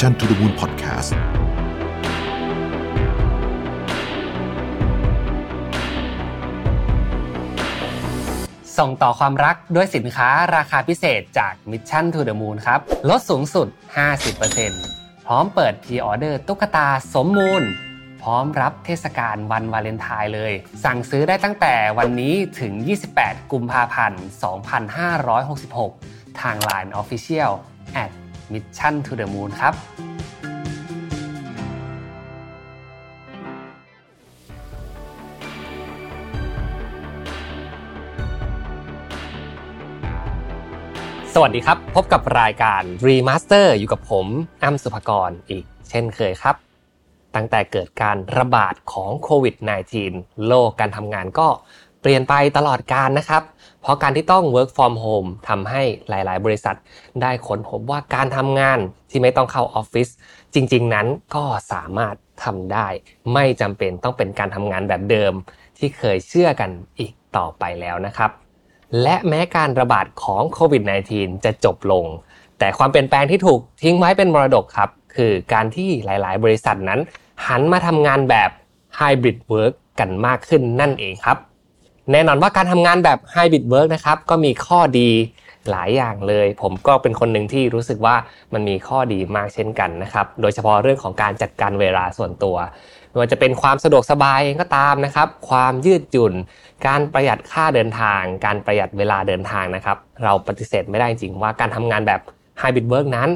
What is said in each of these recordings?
Mission to the Moon Podcast ส่งต่อความรักด้วยสินค้าราคาพิเศษจาก Mission to the Moon ครับ ลดสูงสุด 50%พร้อมเปิด pre-order ตุ๊กตาสมมูล พร้อมรับเทศกาลวันวาเลนไทน์เลย สั่งซื้อได้ตั้งแต่วันนี้ถึง 28 กุมภาพันธ์ 2566 ทาง Line Official at Mission to the Moon ครับ สวัสดีครับ พบกับรายการ Remaster อยู่กับผมอ้ำสุภกรอีกเช่นเคยครับ ตั้งแต่เกิดการระบาดของโควิด -19 โลกการทำงานก็ เปลี่ยนไปตลอดการนะครับ เพราะการที่ต้อง work from home ทำให้หลาย ๆ บริษัท ได้ค้นพบว่าการทำงานที่ไม่ต้องเข้าออฟฟิศจริง ๆ นั้นก็สามารถทำได้ ไม่จำเป็นต้องเป็นการทำงานแบบเดิม ที่เคยเชื่อกันอีกต่อไปแล้วนะครับ และแม้การระบาดของโควิด -19 จะจบลง แต่ความเปลี่ยนแปลงที่ถูกทิ้งไว้เป็นมรดกครับ คือการที่หลาย ๆ บริษัทนั้น หันมาทำงานแบบ Hybrid Work กันมากขึ้นนั่นเองครับ แน่นอนว่าการทำงานแบบ Hybrid Work นะครับก็มีข้อดีหลายอย่างเลย ผมก็เป็นคนหนึ่งที่รู้สึกว่ามันมีข้อดีมากเช่นกันนะครับ โดยเฉพาะเรื่องของการจัดการเวลาส่วนตัวไม่ว่าจะเป็นความสะดวกสบายก็ตามนะครับ ความยืดหยุ่น การประหยัดค่าเดินทาง การประหยัดเวลาเดินทางนะครับ เราปฏิเสธไม่ได้จริงว่าการทำงานแบบ Hybrid Work นั้น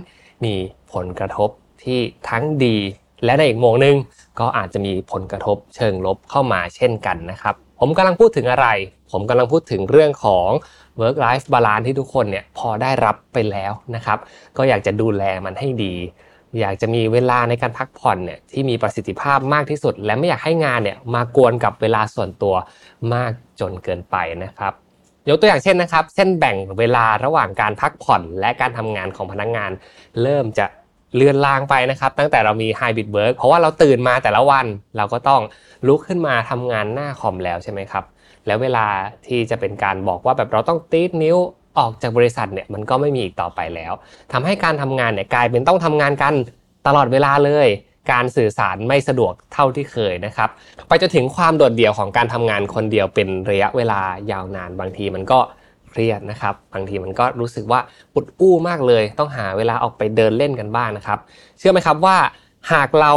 มีผลกระทบที่ทั้งดี และในอีกมุมหนึ่งก็อาจจะมีผลกระทบเชิงลบเข้ามาเช่นกันนะครับ ผมกำลังพูดถึงอะไร ผมกำลังพูดถึงเรื่องของ work life balance ที่ทุกคนเนี่ยพอได้รับไปแล้วนะครับ ก็อยากจะดูแลมันให้ดี อยากจะมีเวลาในการพักผ่อนเนี่ยที่มีประสิทธิภาพมากที่สุด และไม่อยากให้งานเนี่ยมากวนกับเวลาส่วนตัวมากจนเกินไปนะครับยกตัวอย่างเช่นนะครับ เส้นแบ่งเวลาระหว่างการพักผ่อนและการทำงานของพนักงาน เริ่มจะ เลือนลางไปนะครับ ตั้งแต่เรามี Hybrid Work เพราะว่าเราตื่นมาแต่ละวันเราก็ต้องลุกขึ้นมาทำงานหน้าคอมแล้วใช่ไหมครับ แล้วเวลาที่จะเป็นการบอกว่าแบบเราต้องตีดนิ้วออกจากบริษัทเนี่ยมันก็ไม่มีอีกต่อไปแล้วทำให้การทำงานเนี่ยกลายเป็นต้องทำงานกันตลอดเวลาเลย การสื่อสารไม่สะดวกเท่าที่เคยนะครับ ไปจนถึงความโดดเดี่ยวของการทำงานคนเดียวเป็นระยะเวลายาวนานบางทีมันก็ เครียดนะครับบางทีมันก็รู้สึกว่าปุดอู้มากเลย ต้องหาเวลาออกไปเดินเล่นกันบ้างนะครับ เชื่อไหมครับว่าหากเรา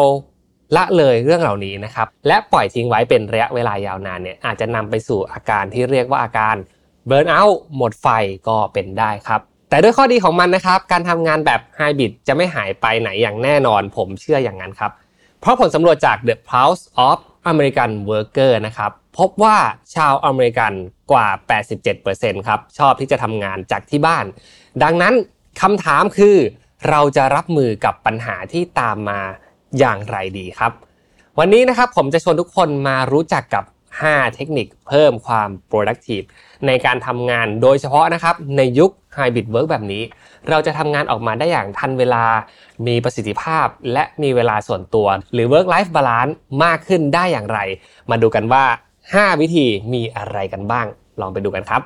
ละเลยเรื่องเหล่านี้นะครับและปล่อยทิ้งไว้เป็นระยะเวลายาวนานเนี่ยอาจจะนำไปสู่อาการที่เรียกว่าอาการเบิร์นเอาท์หมดไฟก็เป็นได้ครับแต่ด้วยข้อดีของมันนะครับ การทำงานแบบไฮบริดจะไม่หายไปไหนอย่างแน่นอน ผมเชื่ออย่างนั้นครับ เพราะผลสำรวจจาก The Pulse of American Worker นะครับ พบว่าชาวอเมริกัน กว่า 87%ครับชอบที่จะทำงานจากที่บ้าน ดังนั้นคำถามคือ เราจะรับมือกับปัญหาที่ตามมาอย่างไรดีครับ วันนี้นะครับผมจะชวนทุกคนมารู้จักกับ 5 เทคนิคเพิ่มความ productive ในการทำงานโดยเฉพาะนะครับในยุค hybrid work แบบนี้ เราจะทำงานออกมาได้อย่างทันเวลา มีประสิทธิภาพ และมีเวลาส่วนตัว หรือ work life balance มากขึ้นได้อย่างไร มาดูกันว่า 5 วิธีมีอะไรกันบ้าง ลองไปดูกันครับ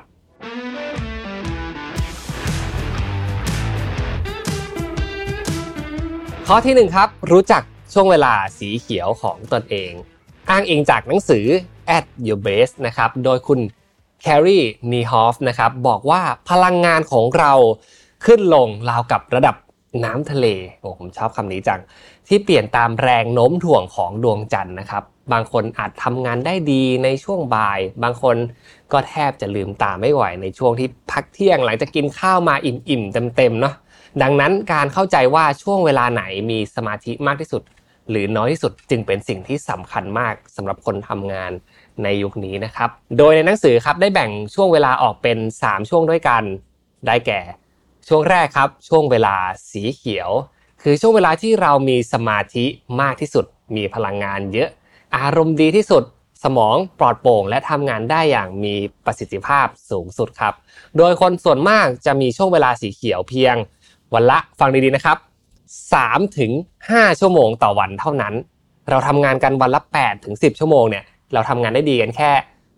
ข้อที่ 1 ครับ รู้จักช่วงเวลาสีเขียวของตนเอง อ้างอิงจากหนังสือ at your best นะครับ โดยคุณแครีนีฮอฟนะครับ บอกว่าพลังงานของเราขึ้นลงราวกับระดับน้ำทะเล โอ้ผมชอบคำนี้จัง ที่เปลี่ยนตามแรงโน้มถ่วงของดวงจันทร์นะครับ บางคนอาจทำงานได้ดีในช่วงบ่าย บางคนก็แทบจะลืมตาไม่ไหวในช่วงที่พักเที่ยงหลังจากกินข้าวมาอิ่มๆเต็มๆเนาะดังนั้นการเข้าใจว่าช่วงเวลาไหนมีสมาธิมากที่สุด หรือน้อยที่สุดจึงเป็นสิ่งที่สำคัญมากสำหรับคนทำงานในยุคนี้นะครับ โดยในหนังสือครับได้แบ่งช่วงเวลาออกเป็น 3 ช่วงด้วยกัน ได้แก่ ช่วงแรกครับ ช่วงเวลาสีเขียว คือช่วงเวลาที่เรามีสมาธิมากที่สุด มีพลังงานเยอะ อารมณ์ดีที่สุดสมองปลอดโปร่งและทำงานได้อย่างมีประสิทธิภาพสูงสุดครับ โดยคนส่วนมากจะมีช่วงเวลาสีเขียวเพียง วันละฟังดีๆนะครับ3ถึง5ชั่วโมงต่อวันเท่านั้น เราทำงานกันวันละ8ถึง10 ชั่วโมงเนี่ยเราทำงานได้ดีกันแค่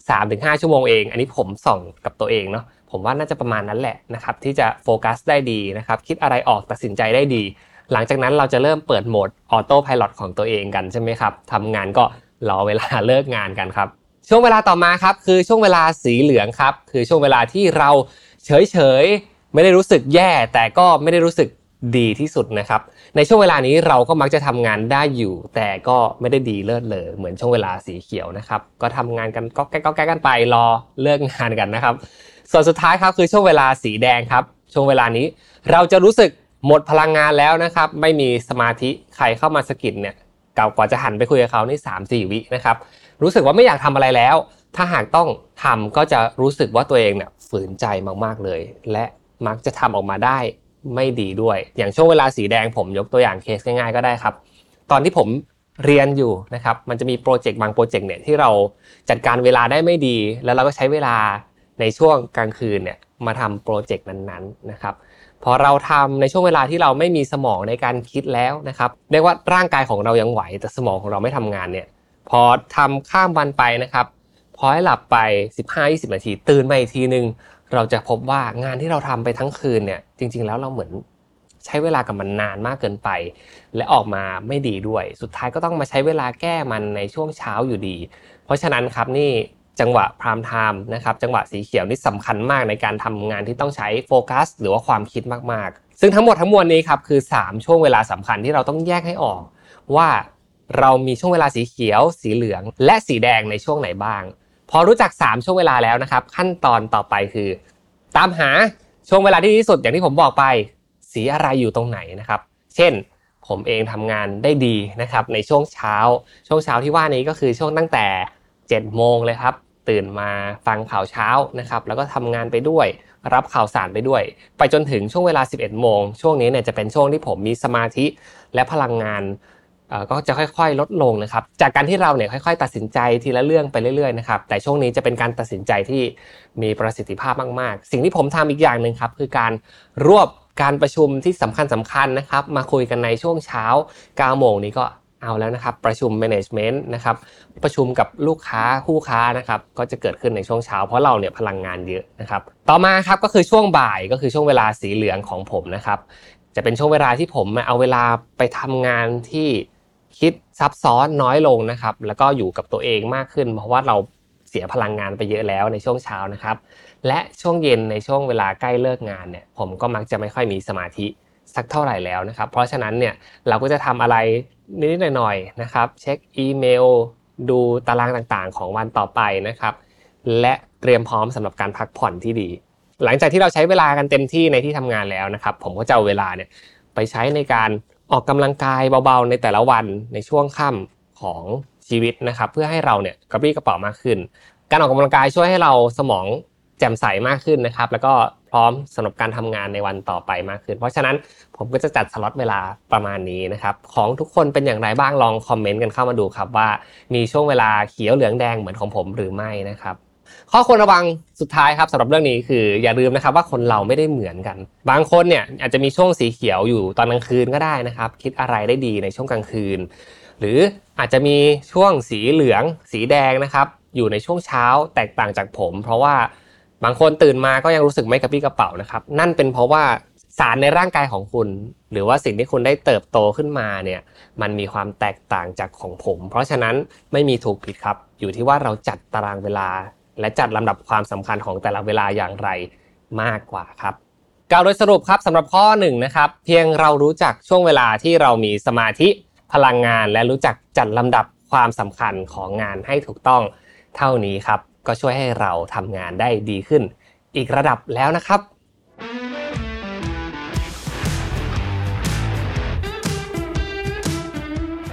3-5ชั่วโมงเอง อันนี้ผมส่องกับตัวเองเนาะผมว่าน่าจะประมาณนั้นแหละนะครับที่จะโฟกัสได้ดีนะครับคิดอะไรออกตัดสินใจได้ดีหลังจากนั้นเราจะเริ่มเปิดโหมดออโต้พายロของตัวเองกันใช่ไหมครับทำงานก็ รอเวลาเลิกงานกันครับ ช่วงเวลาต่อมาครับคือช่วงเวลาสีเหลืองครับ คือช่วงเวลาที่เราเฉยเฉยไม่ได้รู้สึกแย่ แต่ก็ไม่ได้รู้สึกดีที่สุดนะครับ ในช่วงเวลานี้เราก็มักจะทำงานได้อยู่ แต่ก็ไม่ได้ดีเลิศเลยเหมือนช่วงเวลาสีเขียวนะครับ ก็ทำงานกันก็แก้ก็แก้กันไปรอเลิกงานกันนะครับ ส่วนสุดท้ายครับคือช่วงเวลาสีแดงครับ ช่วงเวลานี้เราจะรู้สึกหมดพลังงานแล้วนะครับ ไม่มีสมาธิใครเข้ามาสกิดเนี่ย ก่ากว่าจะหันไปคุยกับเขานี่สามสี่วินะครับ รู้สึกว่าไม่อยากทำอะไรแล้ว ถ้าหากต้องทำก็จะรู้สึกว่าตัวเองเนี่ยฝืนใจมากๆเลย และมักจะทำออกมาได้ไม่ดีด้วย อย่างช่วงเวลาสีแดงผมยกตัวอย่างเคสง่ายๆก็ได้ครับ ตอนที่ผมเรียนอยู่นะครับ มันจะมีโปรเจกต์บางโปรเจกต์เนี่ยที่เราจัดการเวลาได้ไม่ดี แล้วเราก็ใช้เวลาในช่วงกลางคืนเนี่ยมาทำโปรเจกต์นั้นๆนะครับ พอเราทำในช่วงเวลาที่เราไม่มีสมองในการคิดแล้วนะครับเรียกว่าร่างกายของเรายังไหว แต่สมองของเราไม่ทำงานเนี่ยพอทำข้ามวันไปนะครับพอให้หลับไป 15-20 นาที ตื่นมาอีกทีนึงเราจะพบว่างานที่เราทำไปทั้งคืนเนี่ยจริง ๆ แล้วเราเหมือนใช้เวลากับมันนานมากเกินไป และออกมาไม่ดีด้วย สุดท้ายก็ต้องมาใช้เวลาแก้มันในช่วงเช้าอยู่ดี เพราะฉะนั้นครับนี่ จังหวะพรามไทม์นะครับจังหวะสีเขียวนี่สำคัญมากในการทำงานที่ต้องใช้โฟกัส หรือว่าความคิดมากๆ ซึ่งทั้งหมดทั้งมวลนี้ครับคือ 3 ช่วงเวลาสำคัญที่เราต้องแยกให้ออก ว่าเรามีช่วงเวลาสีเขียว สีเหลือง และสีแดงในช่วงไหนบ้าง พอรู้จัก 3 ช่วงเวลาแล้วนะครับ ขั้นตอนต่อไปคือ ตามหาช่วงเวลาที่ดีที่สุดอย่างที่ผมบอกไป สีอะไรอยู่ตรงไหนนะครับ เช่นผมเองทำงานได้ดีนะครับในช่วงเช้า ช่วงเช้าที่ว่านี้ก็คือช่วงตั้งแต่ 7โมงเลยครับ ตื่นมาฟังข่าวเช้านะครับ แล้วก็ทำงานไปด้วย รับข่าวสารไปด้วย ไปจนถึงช่วงเวลา 11 โมง ช่วงนี้เนี่ยจะเป็นช่วงที่ผมมีสมาธิและพลังงานก็จะค่อยๆ ลดลงนะครับ จากการที่เราเนี่ยค่อยๆ ตัดสินใจทีละเรื่องไปเรื่อยๆนะครับ แต่ช่วงนี้จะเป็นการตัดสินใจที่มีประสิทธิภาพมากๆ สิ่งที่ผมทำอีกอย่างหนึ่งครับคือการรวบการประชุมที่สำคัญสำคัญนะครับ มาคุยกันในช่วงเช้า9โมงนี้ก็ เอาแล้วนะครับ ประชุม management นะครับ ประชุมกับลูกค้าคู่ค้านะครับ ก็จะเกิดขึ้นในช่วงเช้า เพราะเราเนี่ยพลังงานเยอะนะครับ ต่อมาครับก็คือช่วงบ่ายก็คือช่วงเวลาสีเหลืองของผมนะครับ จะเป็นช่วงเวลาที่ผมเอาเวลาไปทำงานที่คิดซับซ้อนน้อยลงนะครับ แล้วก็อยู่กับตัวเองมากขึ้น เพราะว่าเราเสียพลังงานไปเยอะแล้วในช่วงเช้านะครับ และช่วงเย็นในช่วงเวลาใกล้เลิกงานเนี่ย ผมก็มักจะไม่ค่อยมีสมาธิ สักเท่าไหร่แล้วนะครับ เพราะฉะนั้นเนี่ยเราก็จะทำอะไรนิดๆหน่อยๆนะครับ เช็คอีเมล ดูตารางต่างๆ ของวันต่อไปนะครับ และเตรียมพร้อมสำหรับการพักผ่อนที่ดี หลังจากที่เราใช้เวลากันเต็มที่ในที่ทำงานแล้วนะครับ ผมก็จะเอาเวลาเนี่ยไปใช้ในการออกกำลังกายเบาๆ ในแต่ละวันในช่วงค่ำของชีวิตนะครับ เพื่อให้เราเนี่ยกระปรี้กระเป๋ามากขึ้น การออกกำลังกายช่วยให้เราสมองแจ่มใสมากขึ้นนะครับ แล้วก็ พร้อมสำหรับการทำงานในวันต่อไปมากขึ้น เพราะฉะนั้นผมก็จะจัดสล็อตเวลาประมาณนี้นะครับ ของทุกคนเป็นอย่างไรบ้างลองคอมเมนต์กันเข้ามาดูครับว่ามีช่วงเวลาเขียวเหลืองแดงเหมือนของผมหรือไม่นะครับข้อควรระวังสุดท้ายครับสำหรับเรื่องนี้คืออย่าลืมนะครับว่าคนเราไม่ได้เหมือนกัน บางคนเนี่ยอาจจะมีช่วงสีเขียวอยู่ตอนกลางคืนก็ได้นะครับ คิดอะไรได้ดีในช่วงกลางคืน หรืออาจจะมีช่วงสีเหลือง สีแดงนะครับ อยู่ในช่วงเช้าแตกต่างจากผม เพราะว่า บางคนตื่นมาก็ยังรู้สึกไม่กระปี้กระเป๋านะครับ นั่นเป็นเพราะว่าสารในร่างกายของคุณ หรือว่าสิ่งที่คุณได้เติบโตขึ้นมาเนี่ยมันมีความแตกต่างจากของผม เพราะฉะนั้นไม่มีถูกผิดครับ อยู่ที่ว่าเราจัดตารางเวลา และจัดลำดับความสำคัญของแต่ละเวลาอย่างไรมากกว่าครับกล่าวโดยสรุปครับสำหรับข้อหนึ่งนะครับเพียงเรารู้จักช่วงเวลาที่เรามีสมาธิพลังงาน และรู้จักจัดลำดับความสำคัญของงานให้ถูกต้องเท่านี้ครับ ก็ช่วยให้เราทำงานได้ดีขึ้น อีกระดับแล้วนะครับ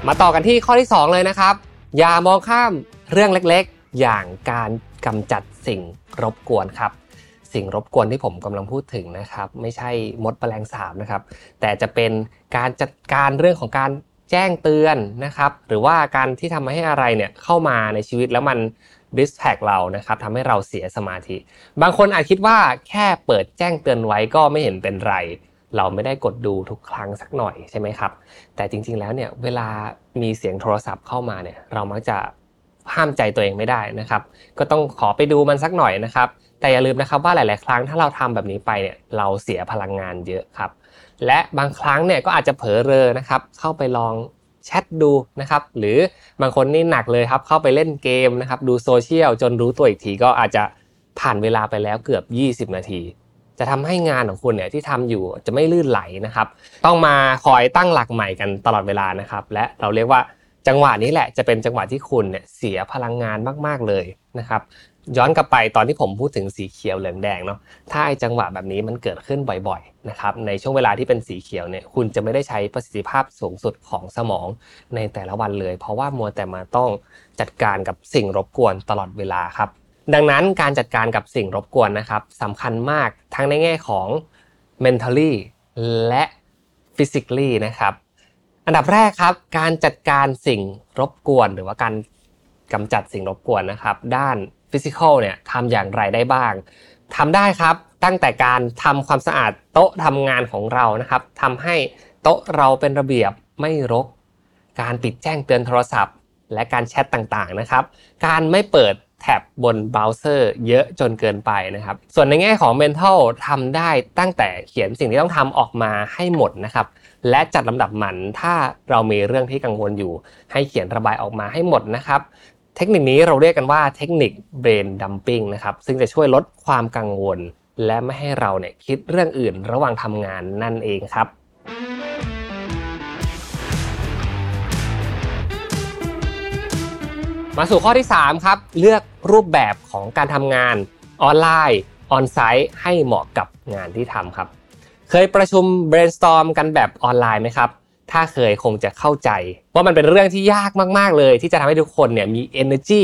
มาต่อกันที่ข้อที่ 2 เลยนะครับ อย่ามองข้ามเรื่องเล็กๆ อย่างการกำจัดสิ่งรบกวนครับสิ่งรบกวนที่ผมกำลังพูดถึงนะครับ ไม่ใช่มดแมลงสาบนะครับ แต่จะเป็นการจัดการเรื่องของการแจ้งเตือนนะครับ หรือว่าการที่ทำให้อะไรเนี่ยเข้ามาในชีวิตแล้วมัน ดิสแท็กเรานะครับทำให้เราเสียสมาธิ บางคนอาจคิดว่าแค่เปิดแจ้งเตือนไว้ก็ไม่เห็นเป็นไร เราไม่ได้กดดูทุกครั้งสักหน่อยใช่ไหมครับ แต่จริง ๆ แล้วเนี่ยเวลามีเสียงโทรศัพท์เข้ามาเนี่ยเรามักจะห้ามใจตัวเองไม่ได้นะครับ ก็ต้องขอไปดูมันสักหน่อยนะครับ แต่อย่าลืมนะครับว่าหลาย ๆ ครั้งถ้าเราทำแบบนี้ไปเนี่ยเราเสียพลังงานเยอะครับ และบางครั้งเนี่ยก็อาจจะเผลอเรอนะครับ เข้าไปลอง แชทดูนะครับ หรือบางคนนี่หนักเลยครับ เข้าไปเล่นเกมนะครับ ดูโซเชียลจนรู้ตัวอีกทีก็อาจจะผ่านเวลาไปแล้วเกือบ 20 นาที จะทำให้งานของคุณเนี่ยที่ทำอยู่จะไม่ลื่นไหลนะครับ ต้องมาคอยตั้งหลักใหม่กันตลอดเวลานะครับ และเราเรียกว่า จังหวะนี้แหละจะเป็นจังหวะที่คุณเนี่ยเสียพลังงานมาก ๆเลยนะครับย้อนกลับไปตอนที่ผมพูดถึงสีเขียวเหลืองแดงเนาะถ้าไอ้จังหวะแบบนี้มันเกิดขึ้นบ่อยๆนะครับในช่วงเวลาที่เป็นสีเขียวเนี่ยคุณจะไม่ได้ใช้ประสิทธิภาพสูงสุดของสมองในแต่ละวันเลย เพราะว่ามัวแต่มาต้องจัดการกับสิ่งรบกวนตลอดเวลาครับดังนั้นการจัดการกับสิ่งรบกวนนะครับสำคัญมากทั้งในแง่ของ mentally และ physically นะครับ อันดับแรกครับ การจัดการสิ่งรบกวน หรือว่าการกำจัดสิ่งรบกวนนะครับ ด้านฟิสิกอลเนี่ยทำอย่างไรได้บ้างทำได้ครับตั้งแต่การทำความสะอาดโต๊ะทำงานของเรานะครับทำให้โต๊ะเราเป็นระเบียบไม่รก การปิดแจ้งเตือนโทรศัพท์ และการแชทต่างๆนะครับ การไม่เปิดแท็บบนเบราว์เซอร์เยอะจนเกินไปนะครับ ส่วนในแง่ของ mental ทำได้ตั้งแต่เขียนสิ่งที่ต้องทำออกมาให้หมดนะครับ และจัดลำดับมันถ้าเรามีเรื่องที่กังวลอยู่ ให้เขียนระบายออกมาให้หมดนะครับเทคนิคนี้เราเรียกกันว่าเทคนิค brain dumping นะครับซึ่งจะช่วยลดความกังวล และไม่ให้เราเนี่ยคิดเรื่องอื่นระหว่างทำงานนั่นเองครับมาสู่ข้อที่ 3 ครับ เลือกรูปแบบของการทำงานออนไลน์ ออนไซต์ให้เหมาะกับงานที่ทำครับ เคยประชุม brainstorm กันแบบออนไลน์ไหมครับ ถ้าเคยคงจะเข้าใจ ว่ามันเป็นเรื่องที่ยากมากๆเลย ที่จะทำให้ทุกคนเนี่ยมี energy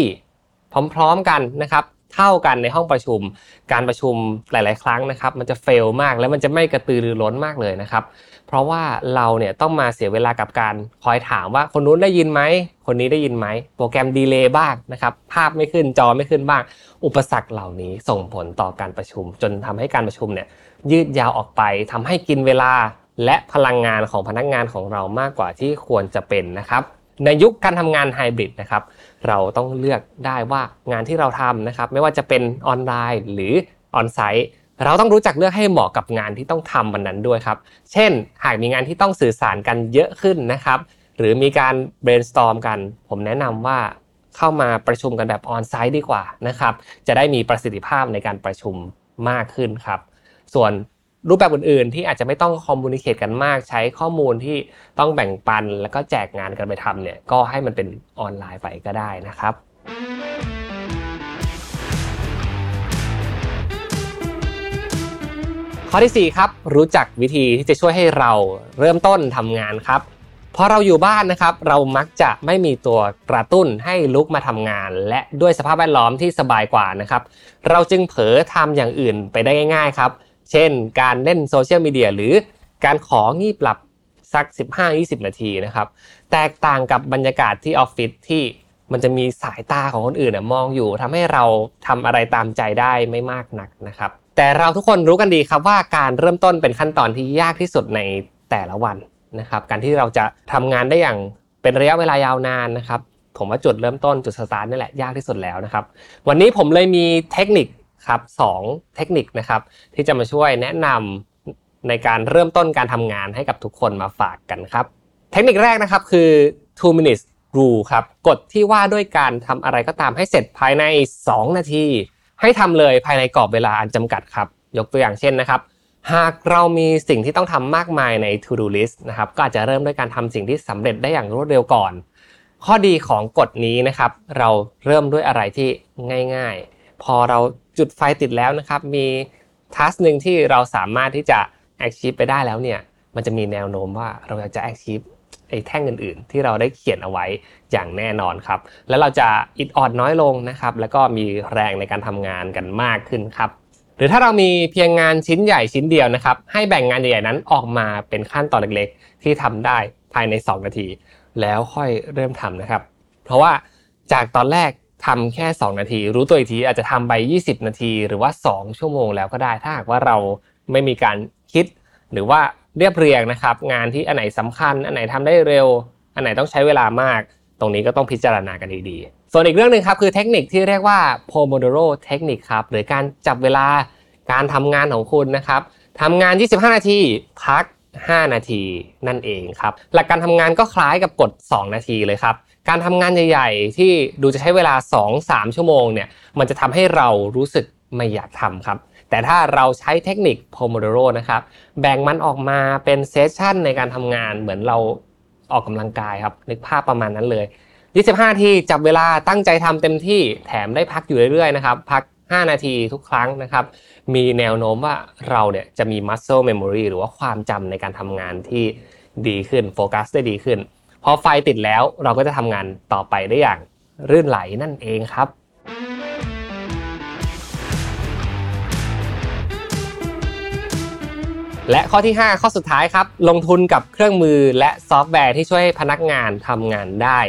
พร้อมๆกันนะครับเท่ากันในห้องประชุม การประชุมหลาย ๆ ครั้งนะครับ มันจะเฟลมากแล้วมันจะไม่กระตือรือร้นมากเลยนะครับ เพราะว่าเราเนี่ยต้องมาเสียเวลากับการคอยถามว่าคนนู้นได้ยินไหม คนนี้ได้ยินไหม โปรแกรมดีเลย์บ้างนะครับ ภาพไม่ขึ้นจอไม่ขึ้นบ้าง อุปสรรคเหล่านี้ส่งผลต่อการประชุม จนทำให้การประชุมเนี่ย ยืดยาวออกไปทำให้กินเวลาและพลังงานของพนักงานของเรามากกว่าที่ควรจะเป็นนะครับ ในยุคการทำงานไฮบริดนะครับ เราต้องเลือกได้ว่างานที่เราทำนะครับ ไม่ว่าจะเป็นออนไลน์หรือออนไซต์เราต้องรู้จักเลือกให้เหมาะกับงานที่ต้องทำวันนั้นด้วยครับ เช่น หากมีงานที่ต้องสื่อสารกันเยอะขึ้นนะครับ หรือมีการ brainstorm กัน ผมแนะนำว่าเข้ามาประชุมกันแบบออนไซต์ดีกว่านะครับ จะได้มีประสิทธิภาพในการประชุมมากขึ้นครับ ส่วนรูปแบบอื่นๆ ที่อาจจะไม่ต้องคอมมูนิเคตกันมาก ใช้ข้อมูลที่ต้องแบ่งปันแล้วก็แจกงานกันไปทำเนี่ยก็ให้มันเป็นออนไลน์ไปก็ได้นะครับข้อที่4ครับรู้จักวิธีที่จะช่วยให้เราเริ่มต้นทำงานครับพอเราอยู่บ้านนะครับ เรามักจะไม่มีตัวกระตุ้นให้ลุกมาทำงาน และด้วยสภาพแวดล้อมที่สบายกว่านะครับ เราจึงเผลอทำอย่างอื่นไปได้ง่าย ๆ ครับ เช่น การเล่นโซเชียลมีเดียหรือการของีบหลับสัก 15-20 นาทีนะครับ แตกต่างกับบรรยากาศที่ออฟฟิศที่มันจะมีสายตาของคนอื่นมองอยู่ทำให้เราทำอะไรตามใจได้ไม่มากนักนะครับ แต่เราทุกคนรู้กันดีครับว่าการเริ่มต้นเป็นขั้นตอนที่ยากที่สุดในแต่ละวันนะครับ การที่เราจะทำงานได้อย่างเป็นระยะเวลายาวนานนะครับ ผมว่าจุดเริ่มต้นจุดสตาร์ทนี่แหละยากที่สุดแล้วนะครับ วันนี้ผมเลยมีเทคนิค ครับสองเทคนิคนะครับที่จะมาช่วยแนะนำในการเริ่มต้นการทำงานให้กับทุกคนมาฝากกันครับ เทคนิคแรกนะครับคือ two minutes rule ครับกฎที่ว่าด้วยการทำอะไรก็ตามให้เสร็จภายใน 2 นาที ให้ทำเลยภายในกรอบเวลาอันจำกัดครับ ยกตัวอย่างเช่นนะครับหากเรามีสิ่งที่ต้องทำมากมายใน to do list นะครับ ก็อาจจะเริ่มด้วยการทำสิ่งที่สำเร็จได้อย่างรวดเร็วก่อน ข้อดีของกฎนี้นะครับ เราเริ่มด้วยอะไรที่ง่าย ๆ พอเรา จุดไฟติดแล้วนะครับ มีทัสหนึ่งที่เราสามารถที่จะ achieve ไปได้แล้วเนี่ย มันจะมีแนวโน้มว่าเราจะ achieve ไอ้แท่งอื่นๆ ที่เราได้เขียนเอาไว้อย่างแน่นอนครับ แล้วเราจะอิดออดน้อยลงนะครับ แล้วก็มีแรงในการทำงานกันมากขึ้นครับ หรือถ้าเรามีเพียงงานชิ้นใหญ่ชิ้นเดียวนะครับ ให้แบ่งงานใหญ่ๆนั้นออกมาเป็นขั้นตอนเล็กๆ ที่ทำได้ภายใน 2 นาที แล้วค่อยเริ่มทำนะครับ เพราะว่าจากตอนแรก ทำแค่ 2 นาที รู้ตัวอีกทีอาจจะทำไป 20 นาที หรือว่า 2 ชั่วโมงแล้วก็ได้ ถ้าหากว่าเราไม่มีการคิด หรือว่าเรียบเรียงนะครับ งานที่อันไหนสำคัญ อันไหนทำได้เร็ว อันไหนต้องใช้เวลามาก ตรงนี้ก็ต้องพิจารณากันดีๆ ส่วนอีกเรื่องหนึ่งครับคือเทคนิคที่เรียกว่า Pomodoro เทคนิคครับหรือการจับเวลาการทำงานของคุณนะครับทำงาน 25 นาที พัก 5 นาทีนั่นเองครับ หลักการทำงานก็คล้ายกับกด 2 นาทีเลยครับ การทำงานใหญ่ๆ ที่ดูจะใช้เวลา 2-3 ชั่วโมงเนี่ย มันจะทำให้เรารู้สึกไม่อยากทำครับ แต่ถ้าเราใช้เทคนิค Pomodoro นะครับ แบ่งมันออกมาเป็นเซสชันในการทำงานเหมือนเราออกกำลังกายครับ นึกภาพประมาณนั้นเลย25ทีจับเวลาตั้งใจทำเต็มที่แถมได้พักอยู่เรื่อยๆนะครับ พัก 5 นาทีทุกครั้งนะครับ มีแนวโน้มว่าเราเนี่ยจะมี muscle memory หรือว่าความจำในการทำงานที่ดีขึ้นโฟกัสได้ดีขึ้นพอไฟติดแล้วเราก็จะทำงานต่อไปได้อย่างรื่นไหลนั่นเองครับและข้อที่ 5 ข้อสุดท้ายครับ ลงทุนกับเครื่องมือและซอฟต์แวร์ที่ช่วยพนักงานทำงานได้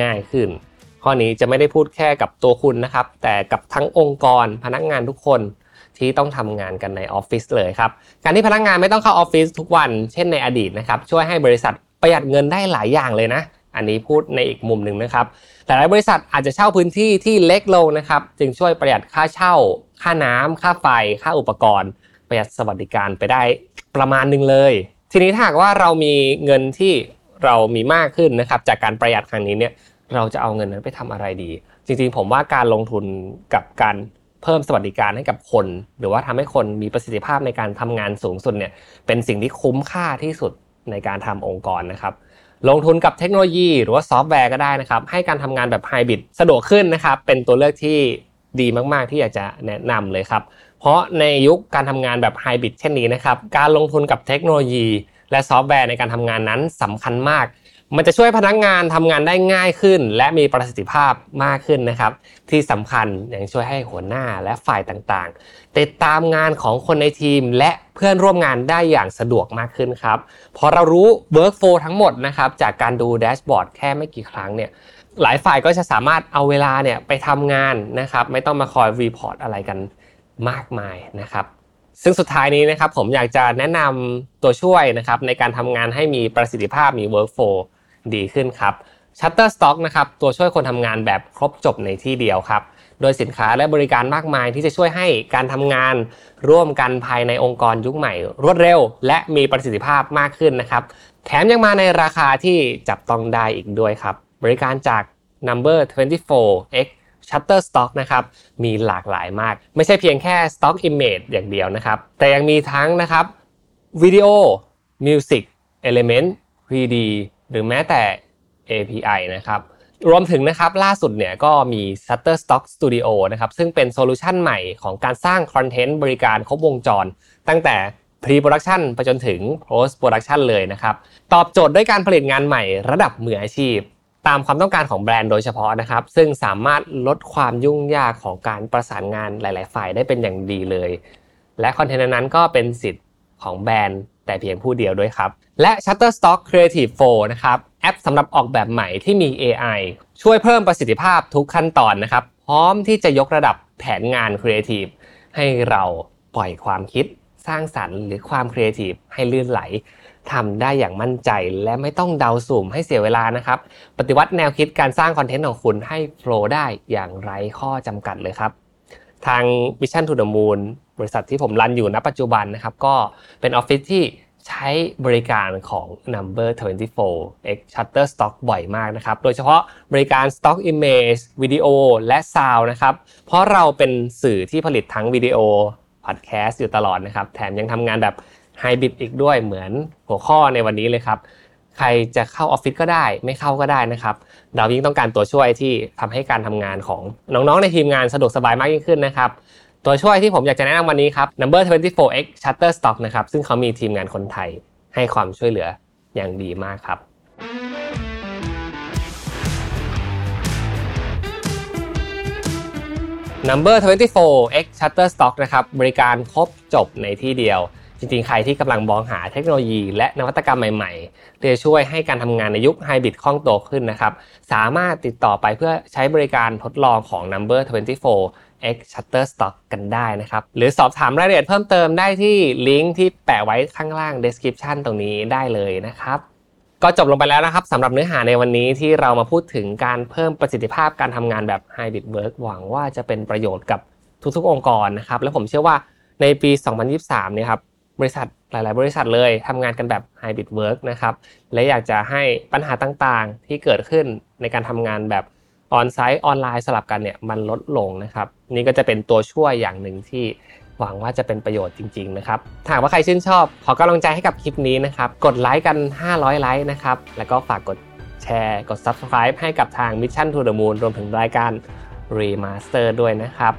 ง่ายขึ้น ข้อนี้จะไม่ได้พูดแค่กับตัวคุณนะครับ แต่กับทั้งองค์กรพนักงานทุกคน ที่ต้องทำงานกันในออฟฟิศเลยครับ การที่พนักงานไม่ต้องเข้าออฟฟิศทุกวัน เช่นในอดีตนะครับ ช่วยให้บริษัทประหยัดเงินได้หลายอย่างเลยนะ อันนี้พูดในอีกมุมหนึ่งนะครับแต่หลายบริษัทอาจจะเช่าพื้นที่ที่เล็กลงนะครับ จึงช่วยประหยัดค่าเช่า ค่าน้ำค่าไฟ ค่าอุปกรณ์ ประหยัดสวัสดิการไปได้ประมาณหนึ่งเลย ทีนี้ถ้าหากว่าเรามีเงินที่เรามีมากขึ้นนะครับ จากการประหยัดครั้งนี้เนี่ยเราจะเอาเงินนั้นไปทำอะไรดี จริงๆ ผมว่าการลงทุนกับการ เพิ่มสวัสดิการให้กับคน หรือว่าทำให้คนมีประสิทธิภาพในการทำงานสูงสุดเนี่ยเป็นสิ่งที่คุ้มค่าที่สุดในการทำองค์กรนะครับลงทุนกับเทคโนโลยีหรือว่าซอฟต์แวร์ก็ได้นะครับ ให้การทำงานแบบไฮบริดสะดวกขึ้นนะครับ เป็นตัวเลือกที่ดีมากๆ ที่อยากจะแนะนำเลยครับ เพราะในยุคการทำงานแบบไฮบริดเช่นนี้นะครับ การลงทุนกับเทคโนโลยี และซอฟต์แวร์ในการทำงานนั้นสำคัญมาก มันจะช่วยพนักงานทำงานได้ง่ายขึ้น และมีประสิทธิภาพมากขึ้นนะครับ ที่สำคัญยังช่วยให้หัวหน้าและฝ่ายต่างๆ ติดตามงานของคนในทีม และเพื่อนร่วมงานได้อย่างสะดวกมากขึ้นครับพอเรารู้ workflow ทั้งหมดนะครับจากการดูแดชบอร์ดแค่ไม่กี่ครั้งเนี่ยหลายฝ่ายก็จะสามารถเอาเวลาเนี่ยไปทำงานนะครับไม่ต้องมาคอยรีพอร์ตอะไรกันมากมายนะครับซึ่งสุดท้ายนี้นะครับผมอยากจะแนะนำตัวช่วยนะครับในการทำงานให้มีประสิทธิภาพมี workflow ดีขึ้นครับ Shutterstock นะครับตัวช่วยคนทำงานแบบครบจบในที่เดียวครับ โดยสินค้าและบริการมากมายที่จะช่วยให้การทำงานร่วมกันภายในองค์กรยุคใหม่ รวดเร็ว และมีประสิทธิภาพมากขึ้นนะครับ แถมยังมาในราคาที่จับต้องได้อีกด้วยครับ บริการจาก Number 24 X Shutterstock นะครับ มีหลากหลายมาก ไม่ใช่เพียงแค่ Stock Image อย่างเดียวนะครับ แต่ยังมีทั้งนะครับวิดีโอ Music Element 3D หรือแม้แต่ API นะครับ รวมถึงนะครับล่าสุดเนี่ยก็มี Shutterstock Studio นะครับซึ่งเป็นโซลูชันใหม่ของการสร้างคอนเทนต์บริการครบวงจร ตั้งแต่ Pre-Production ไปจนถึง Post-Production เลยนะครับ ตอบโจทย์ด้วยการผลิตงานใหม่ระดับมืออาชีพ ตามความต้องการของแบรนด์โดยเฉพาะนะครับ ซึ่งสามารถลดความยุ่งยากของการประสานงานหลาย ๆ ฝ่ายได้เป็นอย่างดีเลย และคอนเทนต์นั้นก็เป็นสิทธิ์ของแบรนด์ แต่เพียงผู้เดียวด้วยครับ และ Shutterstock Creative 4 นะครับ แอปสำหรับออกแบบใหม่ที่มี AI ช่วยเพิ่มประสิทธิภาพทุกขั้นตอนนะครับ พร้อมที่จะยกระดับแผนงาน Creative ให้เราปล่อยความคิดสร้างสรรค์หรือความ Creative ให้ลื่นไหลทำได้อย่างมั่นใจและไม่ต้องเดาสุ่มให้เสียเวลานะครับ ปฏิวัติแนวคิดการสร้างคอนเทนต์ของคุณให้โฟล์ได้อย่างไร้ข้อจำกัดเลยครับ ทาง Mission to the Moon บริษัทที่ผมรันอยู่ณปัจจุบันนะครับ ก็เป็นออฟฟิศที่ใช้บริการของ Number 24 X Shutterstock บ่อยมากนะครับ โดยเฉพาะบริการ Stock Image วิดีโอและ Sound นะครับ เพราะเราเป็นสื่อที่ผลิตทั้งวิดีโอพอดแคสต์อยู่ตลอดนะครับ แถมยังทำงานแบบไฮบริดอีกด้วยเหมือนหัวข้อในวันนี้เลยครับ ใครจะเข้าออฟฟิศก็ได้ ไม่เข้าก็ได้นะครับเรายิ่งต้องการตัวช่วยที่ทำให้การทำงานของน้องๆในทีมงานสะดวกสบายมากยิ่งขึ้นนะครับ ตัวช่วยที่ผมอยากจะแนะนำวันนี้ครับ Number 24X Shutterstock นะครับซึ่งเขามีทีมงานคนไทยให้ความช่วยเหลืออย่างดีมากครับ Number 24X Shutterstock นะครับบริการครบจบในที่เดียว จริงๆ ใครที่กำลังมองหาเทคโนโลยีและนวัตกรรมใหม่ๆที่จะช่วยให้การทำงานในยุคไฮบริดคล่องตัวขึ้นนะครับ สามารถติดต่อไปเพื่อใช้บริการทดลองของ Number 24 X Shutterstock กันได้นะครับ หรือสอบถามรายละเอียดเพิ่มเติมได้ที่ลิงก์ที่แปะไว้ข้างล่าง description ตรงนี้ได้เลยนะครับ ก็จบลงไปแล้วนะครับสำหรับเนื้อหาในวันนี้ที่เรามาพูดถึงการเพิ่มประสิทธิภาพการทำงานแบบ Hybrid Work หวังว่าจะเป็นประโยชน์กับทุกๆ องค์กรนะครับ และผมเชื่อว่าในปี 2023 เนี่ยครับบริษัทหลาย ๆ บริษัทเลยทำงานกันแบบ Hybrid Work นะครับ และอยากจะให้ปัญหาต่างๆ ที่เกิดขึ้นในการทำงานแบบ ออนไซต์ออนไลน์สลับกันเนี่ยมันลดลงนะครับ นี่ก็จะเป็นตัวช่วยอย่างหนึ่งที่หวังว่าจะเป็นประโยชน์จริง ๆ นะครับถ้าว่าใครชื่นชอบ ขอกำลังใจให้กับคลิปนี้นะครับ กดไลค์กัน 500 ไลค์นะครับ แล้วก็ฝากกดแชร์ กด Subscribe ให้กับทาง Mission to the Moon รวมถึงรายการ Remaster ด้วยนะครับ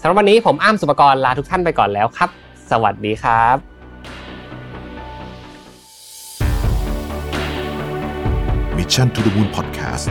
สำหรับวันนี้ผมอ้ามสุปกรณ์ลาทุกท่านไปก่อนแล้วครับ สวัสดีครับ Mission to the Moon Podcast